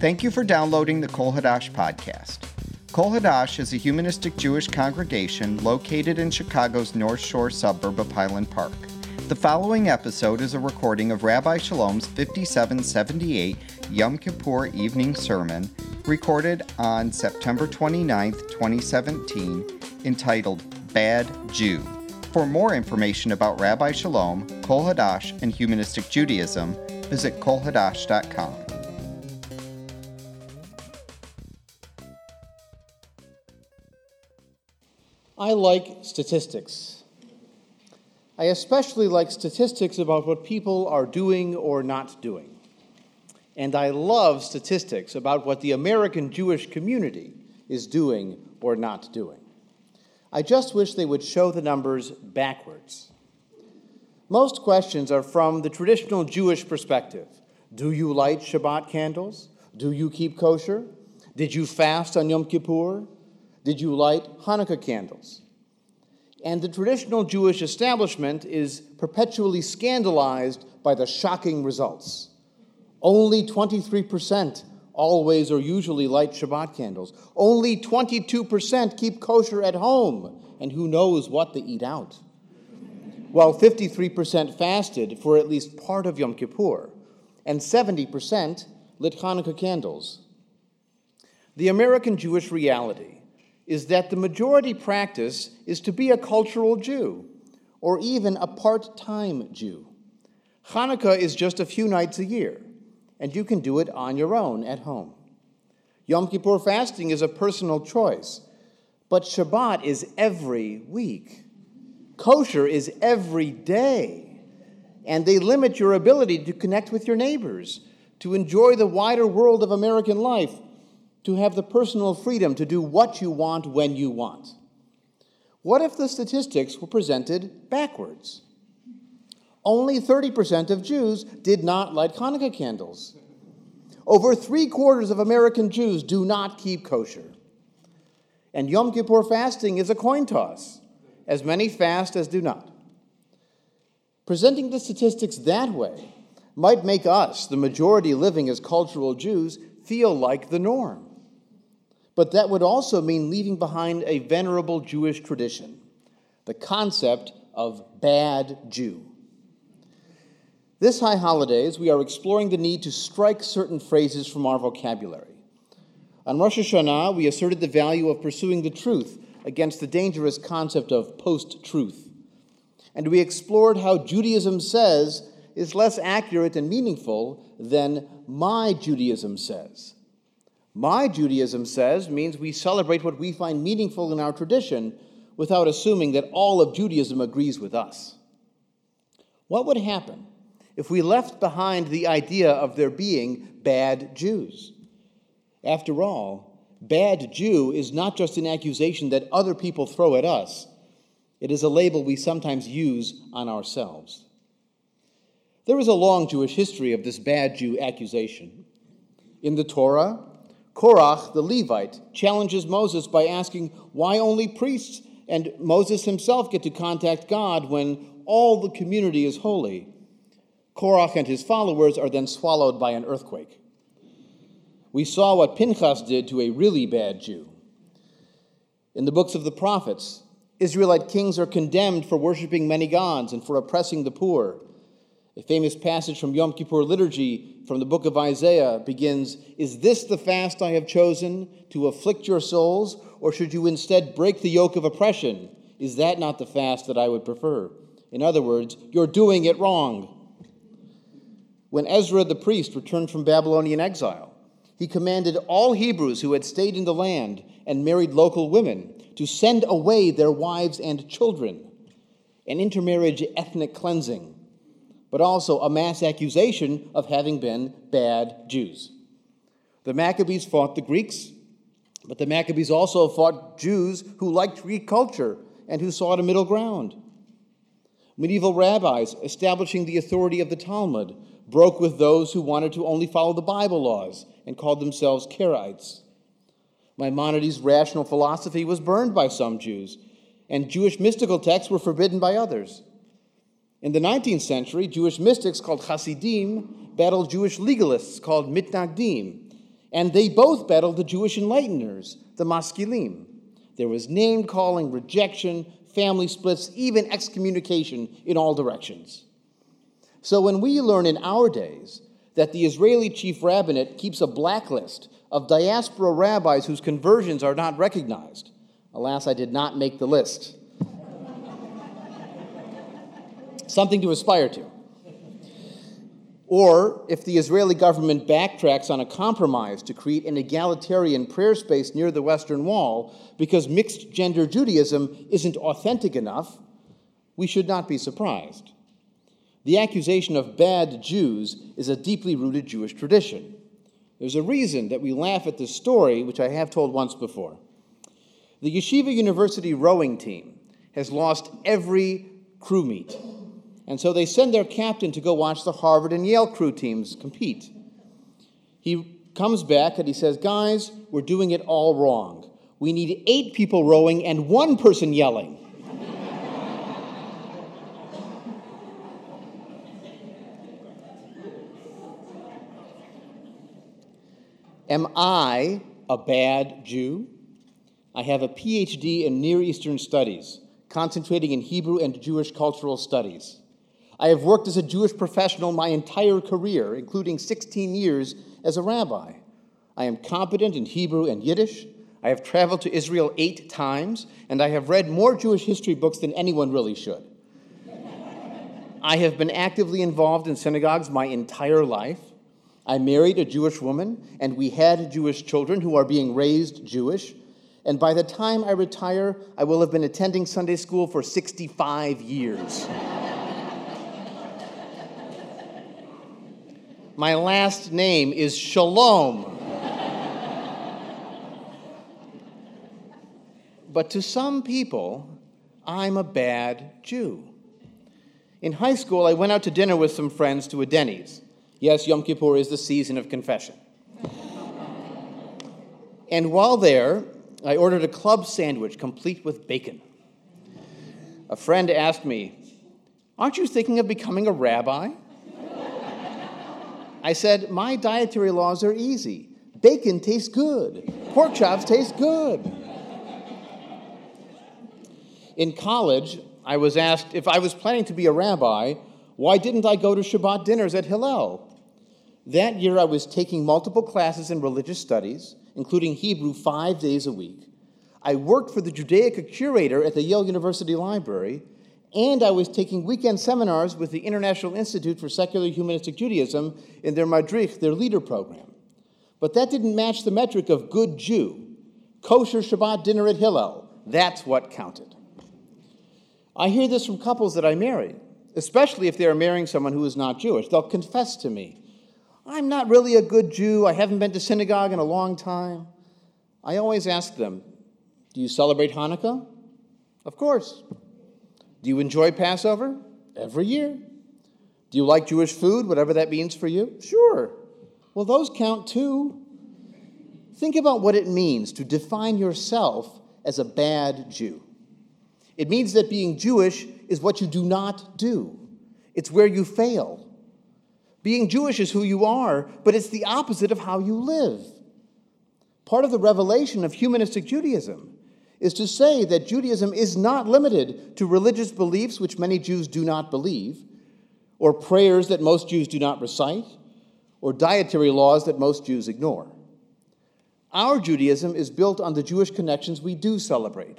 Thank you for downloading the Kol Hadash podcast. Kol Hadash is a humanistic Jewish congregation located in Chicago's North Shore suburb of Highland Park. The following episode is a recording of Rabbi Shalom's 5778 Yom Kippur evening sermon, recorded on September 29, 2017, entitled Bad Jew. For more information about Rabbi Shalom, Kol Hadash, and humanistic Judaism, visit kolhadash.com. I like statistics. I especially like statistics about what people are doing or not doing. And I love statistics about what the American Jewish community is doing or not doing. I just wish they would show the numbers backwards. Most questions are from the traditional Jewish perspective. Do you light Shabbat candles? Do you keep kosher? Did you fast on Yom Kippur? Did you light Hanukkah candles? And the traditional Jewish establishment is perpetually scandalized by the shocking results. Only 23% always or usually light Shabbat candles. Only 22% keep kosher at home, and who knows what they eat out. While 53% fasted for at least part of Yom Kippur, and 70% lit Hanukkah candles. The American Jewish reality is that the majority practice is to be a cultural Jew, or even a part time Jew. Hanukkah is just a few nights a year, and you can do it on your own at home. Yom Kippur fasting is a personal choice, but Shabbat is every week. Kosher is every day, and they limit your ability to connect with your neighbors, to enjoy the wider world of American life to have the personal freedom to do what you want when you want. What if the statistics were presented backwards? Only 30% of Jews did not light Hanukkah candles. Over three quarters of American Jews do not keep kosher. And Yom Kippur fasting is a coin toss. As many fast as do not. Presenting the statistics that way might make us, the majority living as cultural Jews, feel like the norm but that would also mean leaving behind a venerable Jewish tradition the concept of bad Jew. This high holidays, we are exploring the need to strike certain phrases from our vocabulary. On Rosh Hashanah, we asserted the value of pursuing the truth against the dangerous concept of post truth. And we explored how Judaism says is less accurate and meaningful than my Judaism says. My Judaism says means we celebrate what we find meaningful in our tradition without assuming that all of Judaism agrees with us. What would happen if we left behind the idea of there being bad Jews? After all, bad Jew is not just an accusation that other people throw at us, it is a label we sometimes use on ourselves. There is a long Jewish history of this bad Jew accusation. In the Torah, Korach, the Levite, challenges Moses by asking why only priests and Moses himself get to contact God when all the community is holy. Korach and his followers are then swallowed by an earthquake. We saw what Pinchas did to a really bad Jew. In the books of the prophets, Israelite kings are condemned for worshiping many gods and for oppressing the poor. A famous passage from Yom Kippur liturgy from the book of Isaiah begins Is this the fast I have chosen to afflict your souls, or should you instead break the yoke of oppression? Is that not the fast that I would prefer? In other words, you're doing it wrong. When Ezra the priest returned from Babylonian exile, he commanded all Hebrews who had stayed in the land and married local women to send away their wives and children, an intermarriage ethnic cleansing but also a mass accusation of having been bad Jews. The Maccabees fought the Greeks, but the Maccabees also fought Jews who liked Greek culture and who sought a middle ground. Medieval rabbis establishing the authority of the Talmud broke with those who wanted to only follow the Bible laws and called themselves Karaites. Maimonides' rational philosophy was burned by some Jews, and Jewish mystical texts were forbidden by others. In the 19th century, Jewish mystics called Hasidim battled Jewish legalists called Mitnagdim And they both battled the Jewish enlighteners, the Maskilim. There was name calling, rejection, family splits, even excommunication in all directions. So when we learn in our days that the Israeli chief rabbinate keeps a blacklist of diaspora rabbis whose conversions are not recognized, alas, I did not make the list. Something to aspire to. Or if the Israeli government backtracks on a compromise to create an egalitarian prayer space near the Western Wall because mixed gender Judaism isn't authentic enough, we should not be surprised. The accusation of bad Jews is a deeply rooted Jewish tradition. There's a reason that we laugh at this story, which I have told once before. The Yeshiva University rowing team has lost every crew meet and so they send their captain to go watch the Harvard and Yale crew teams compete. He comes back and he says, Guys, we're doing it all wrong. We need eight people rowing and one person yelling. Am I a bad Jew? I have a PhD in Near Eastern Studies, concentrating in Hebrew and Jewish cultural studies. I have worked as a Jewish professional my entire career, including 16 years as a rabbi. I am competent in Hebrew and Yiddish. I have traveled to Israel eight times, and I have read more Jewish history books than anyone really should. I have been actively involved in synagogues my entire life. I married a Jewish woman, and we had Jewish children who are being raised Jewish. And by the time I retire, I will have been attending Sunday school for 65 years. My last name is Shalom. but to some people, I'm a bad Jew. In high school, I went out to dinner with some friends to a Denny's. Yes, Yom Kippur is the season of confession. and while there, I ordered a club sandwich complete with bacon. A friend asked me, Aren't you thinking of becoming a rabbi? I said, My dietary laws are easy. Bacon tastes good, pork chops taste good. In college, I was asked if I was planning to be a rabbi, why didn't I go to Shabbat dinners at Hillel? That year, I was taking multiple classes in religious studies, including Hebrew five days a week. I worked for the Judaica curator at the Yale University Library, and I was taking weekend seminars with the International Institute for Secular Humanistic Judaism in their Madrich, their leader program. But that didn't match the metric of good Jew. Kosher Shabbat dinner at Hillel, that's what counted. I hear this from couples that I marry, especially if they are marrying someone who is not Jewish. They'll confess to me, I'm not really a good Jew. I haven't been to synagogue in a long time. I always ask them, Do you celebrate Hanukkah? Of course. Do you enjoy Passover? Every year. Do you like Jewish food, whatever that means for you? Sure. Well, those count too. Think about what it means to define yourself as a bad Jew. It means that being Jewish is what you do not do, it's where you fail. Being Jewish is who you are, but it's the opposite of how you live. Part of the revelation of humanistic Judaism is to say that Judaism is not limited to religious beliefs which many Jews do not believe, or prayers that most Jews do not recite, or dietary laws that most Jews ignore. Our Judaism is built on the Jewish connections we do celebrate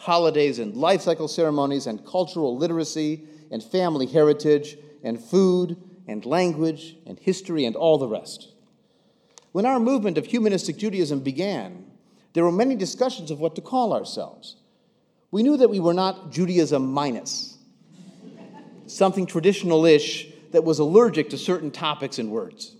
holidays and life cycle ceremonies and cultural literacy and family heritage and food and language and history and all the rest. When our movement of humanistic Judaism began, there were many discussions of what to call ourselves. We knew that we were not Judaism minus, something traditional ish that was allergic to certain topics and words.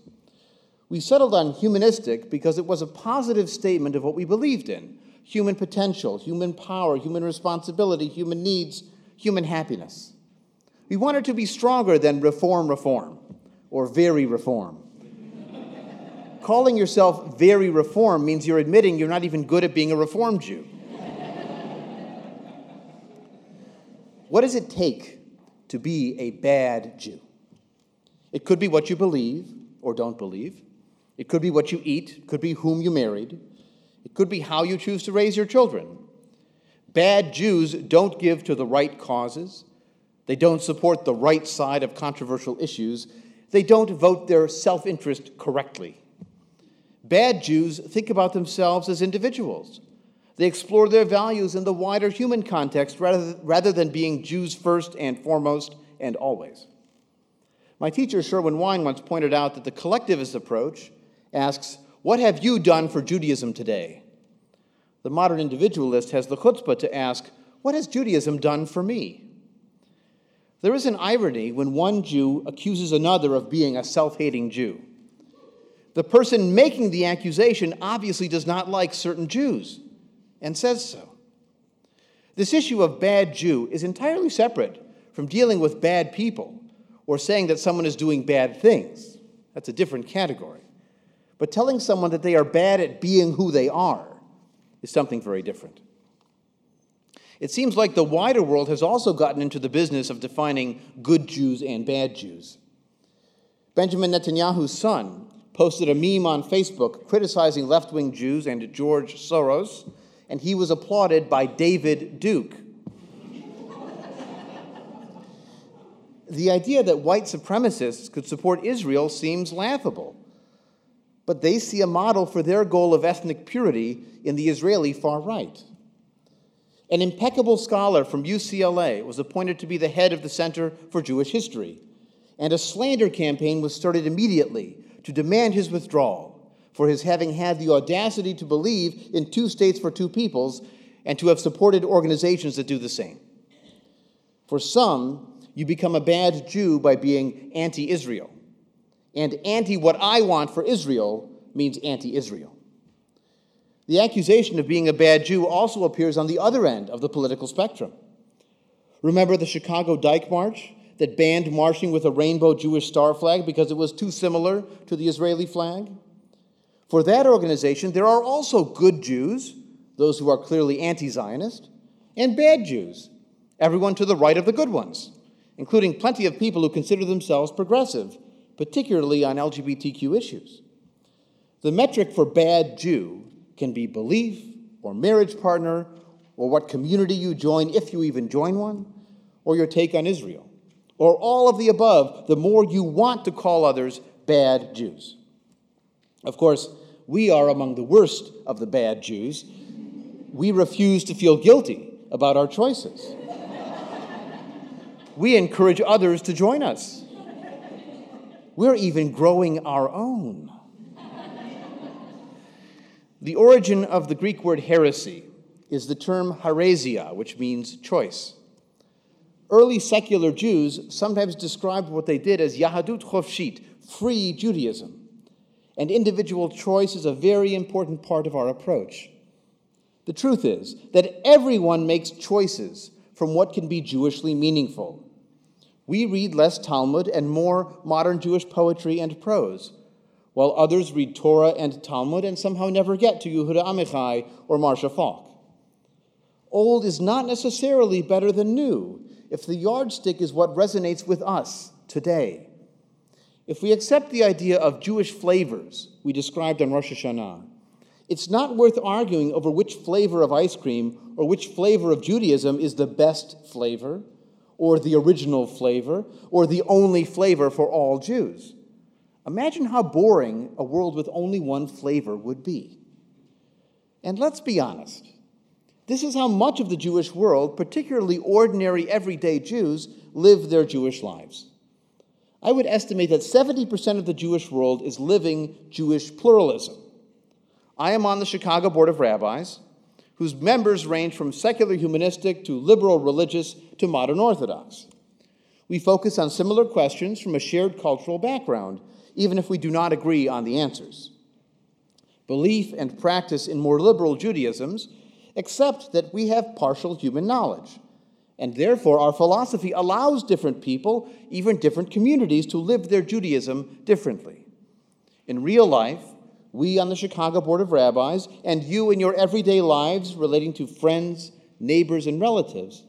We settled on humanistic because it was a positive statement of what we believed in human potential, human power, human responsibility, human needs, human happiness. We wanted to be stronger than reform, reform, or very reform calling yourself very reformed means you're admitting you're not even good at being a reformed Jew. what does it take to be a bad Jew? It could be what you believe or don't believe. It could be what you eat, it could be whom you married, it could be how you choose to raise your children. Bad Jews don't give to the right causes, they don't support the right side of controversial issues, they don't vote their self interest correctly. Bad Jews think about themselves as individuals. They explore their values in the wider human context rather, rather than being Jews first and foremost and always. My teacher, Sherwin Wine, once pointed out that the collectivist approach asks, What have you done for Judaism today? The modern individualist has the chutzpah to ask, What has Judaism done for me? There is an irony when one Jew accuses another of being a self hating Jew. The person making the accusation obviously does not like certain Jews and says so. This issue of bad Jew is entirely separate from dealing with bad people or saying that someone is doing bad things. That's a different category. But telling someone that they are bad at being who they are is something very different. It seems like the wider world has also gotten into the business of defining good Jews and bad Jews. Benjamin Netanyahu's son posted a meme on Facebook criticizing left wing Jews and George Soros, and he was applauded by David Duke. the idea that white supremacists could support Israel seems laughable, but they see a model for their goal of ethnic purity in the Israeli far right. An impeccable scholar from UCLA was appointed to be the head of the Center for Jewish History, and a slander campaign was started immediately to demand his withdrawal for his having had the audacity to believe in two states for two peoples and to have supported organizations that do the same. For some, you become a bad Jew by being anti Israel. And anti what I want for Israel means anti Israel. The accusation of being a bad Jew also appears on the other end of the political spectrum. Remember the Chicago Dyke March that banned marching with a rainbow Jewish star flag because it was too similar to the Israeli flag? For that organization, there are also good Jews, those who are clearly anti Zionist, and bad Jews, everyone to the right of the good ones, including plenty of people who consider themselves progressive, particularly on LGBTQ issues. The metric for bad Jew can be belief or marriage partner or what community you join, if you even join one, or your take on Israel, or all of the above, the more you want to call others bad Jews. Of course, we are among the worst of the bad Jews. We refuse to feel guilty about our choices. we encourage others to join us. We're even growing our own. The origin of the Greek word heresy is the term heresia, which means choice. Early secular Jews sometimes described what they did as Yahadut Chofshit, free Judaism. And individual choice is a very important part of our approach. The truth is that everyone makes choices from what can be Jewishly meaningful. We read less Talmud and more modern Jewish poetry and prose while others read Torah and Talmud and somehow never get to Yehuda Amichai or Marcia Falk. Old is not necessarily better than new if the yardstick is what resonates with us today. If we accept the idea of Jewish flavors we described on Rosh Hashanah, it's not worth arguing over which flavor of ice cream or which flavor of Judaism is the best flavor, or the original flavor, or the only flavor for all Jews. Imagine how boring a world with only one flavor would be. And let's be honest. This is how much of the Jewish world, particularly ordinary everyday Jews, live their Jewish lives. I would estimate that 70% of the Jewish world is living Jewish pluralism. I am on the Chicago Board of Rabbis, whose members range from secular humanistic to liberal religious to modern Orthodox. We focus on similar questions from a shared cultural background even if we do not agree on the answers. Belief and practice in more liberal Judaisms accept that we have partial human knowledge, and therefore our philosophy allows different people, even different communities, to live their Judaism differently. In real life, we on the Chicago Board of Rabbis, and you in your everyday lives relating to friends, neighbors, and relatives,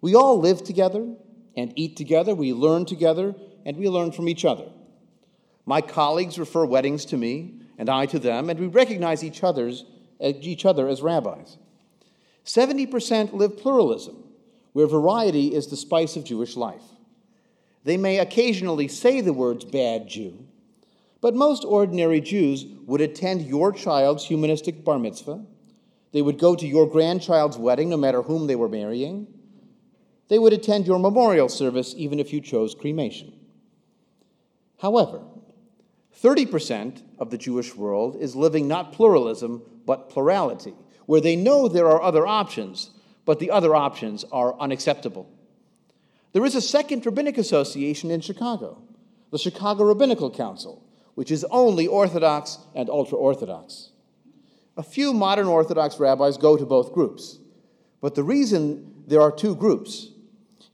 we all live together and eat together, we learn together, and we learn from each other. My colleagues refer weddings to me, and I to them, and we recognize each, other's, each other as rabbis. 70% live pluralism, where variety is the spice of Jewish life. They may occasionally say the words bad Jew, but most ordinary Jews would attend your child's humanistic bar mitzvah. They would go to your grandchild's wedding, no matter whom they were marrying. They would attend your memorial service, even if you chose cremation. However, 30% of the Jewish world is living not pluralism, but plurality, where they know there are other options, but the other options are unacceptable. There is a second rabbinic association in Chicago, the Chicago Rabbinical Council, which is only Orthodox and ultra Orthodox. A few modern Orthodox rabbis go to both groups, but the reason there are two groups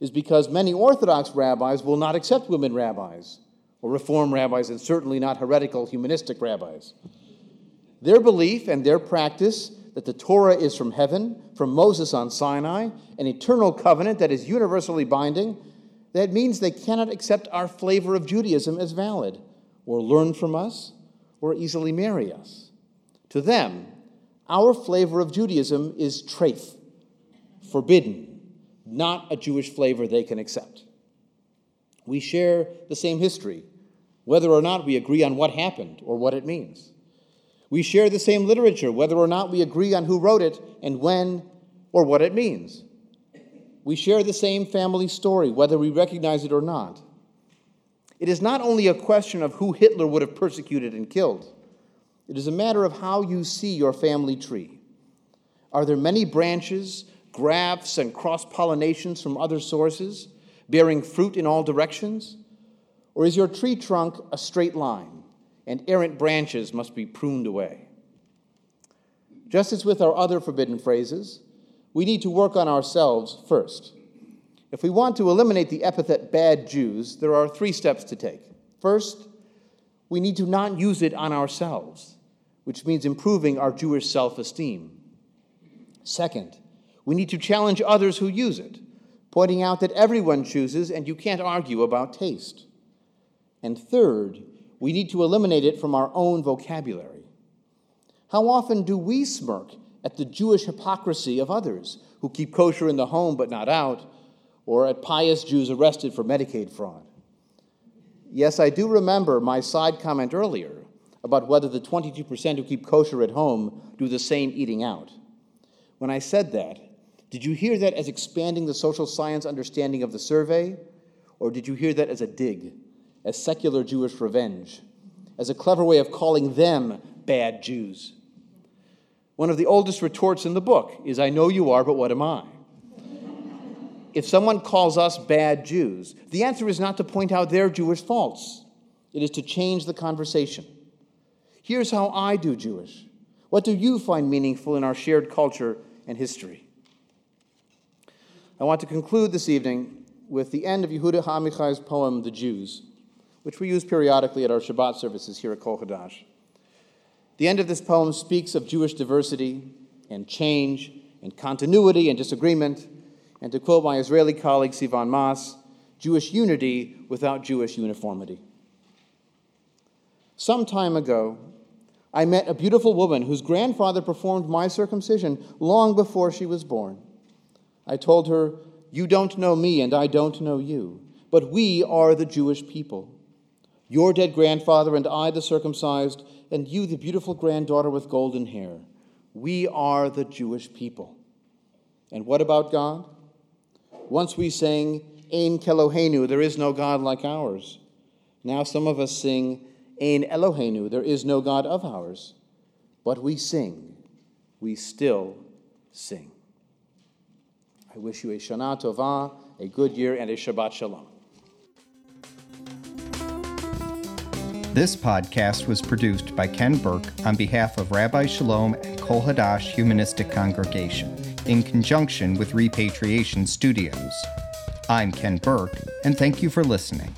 is because many Orthodox rabbis will not accept women rabbis, or Reform rabbis, and certainly not heretical humanistic rabbis. Their belief and their practice that the Torah is from heaven, from Moses on Sinai, an eternal covenant that is universally binding, that means they cannot accept our flavor of Judaism as valid, or learn from us, or easily marry us. To them, our flavor of Judaism is treif, forbidden, not a Jewish flavor they can accept. We share the same history, whether or not we agree on what happened or what it means. We share the same literature, whether or not we agree on who wrote it and when or what it means. We share the same family story, whether we recognize it or not. It is not only a question of who Hitler would have persecuted and killed, it is a matter of how you see your family tree. Are there many branches, grafts, and cross pollinations from other sources, bearing fruit in all directions? Or is your tree trunk a straight line? And errant branches must be pruned away. Just as with our other forbidden phrases, we need to work on ourselves first. If we want to eliminate the epithet bad Jews, there are three steps to take. First, we need to not use it on ourselves, which means improving our Jewish self esteem. Second, we need to challenge others who use it, pointing out that everyone chooses and you can't argue about taste. And third, we need to eliminate it from our own vocabulary. How often do we smirk at the Jewish hypocrisy of others who keep kosher in the home but not out, or at pious Jews arrested for Medicaid fraud? Yes, I do remember my side comment earlier about whether the 22% who keep kosher at home do the same eating out. When I said that, did you hear that as expanding the social science understanding of the survey, or did you hear that as a dig? As secular Jewish revenge, as a clever way of calling them bad Jews. One of the oldest retorts in the book is I know you are, but what am I? if someone calls us bad Jews, the answer is not to point out their Jewish faults, it is to change the conversation. Here's how I do Jewish. What do you find meaningful in our shared culture and history? I want to conclude this evening with the end of Yehuda Amichai's poem, The Jews which we use periodically at our Shabbat services here at Kol Hadash. The end of this poem speaks of Jewish diversity and change and continuity and disagreement, and to quote my Israeli colleague Sivan Maas, Jewish unity without Jewish uniformity. Some time ago, I met a beautiful woman whose grandfather performed my circumcision long before she was born. I told her, You don't know me, and I don't know you, but we are the Jewish people your dead grandfather and I, the circumcised, and you, the beautiful granddaughter with golden hair. We are the Jewish people. And what about God? Once we sang, Ein Kelohenu, there is no God like ours. Now some of us sing, Ein Elohenu, there is no God of ours. But we sing, we still sing. I wish you a Shana Tova, a good year, and a Shabbat Shalom. This podcast was produced by Ken Burke on behalf of Rabbi Shalom and Kol Hadash Humanistic Congregation in conjunction with Repatriation Studios. I'm Ken Burke, and thank you for listening.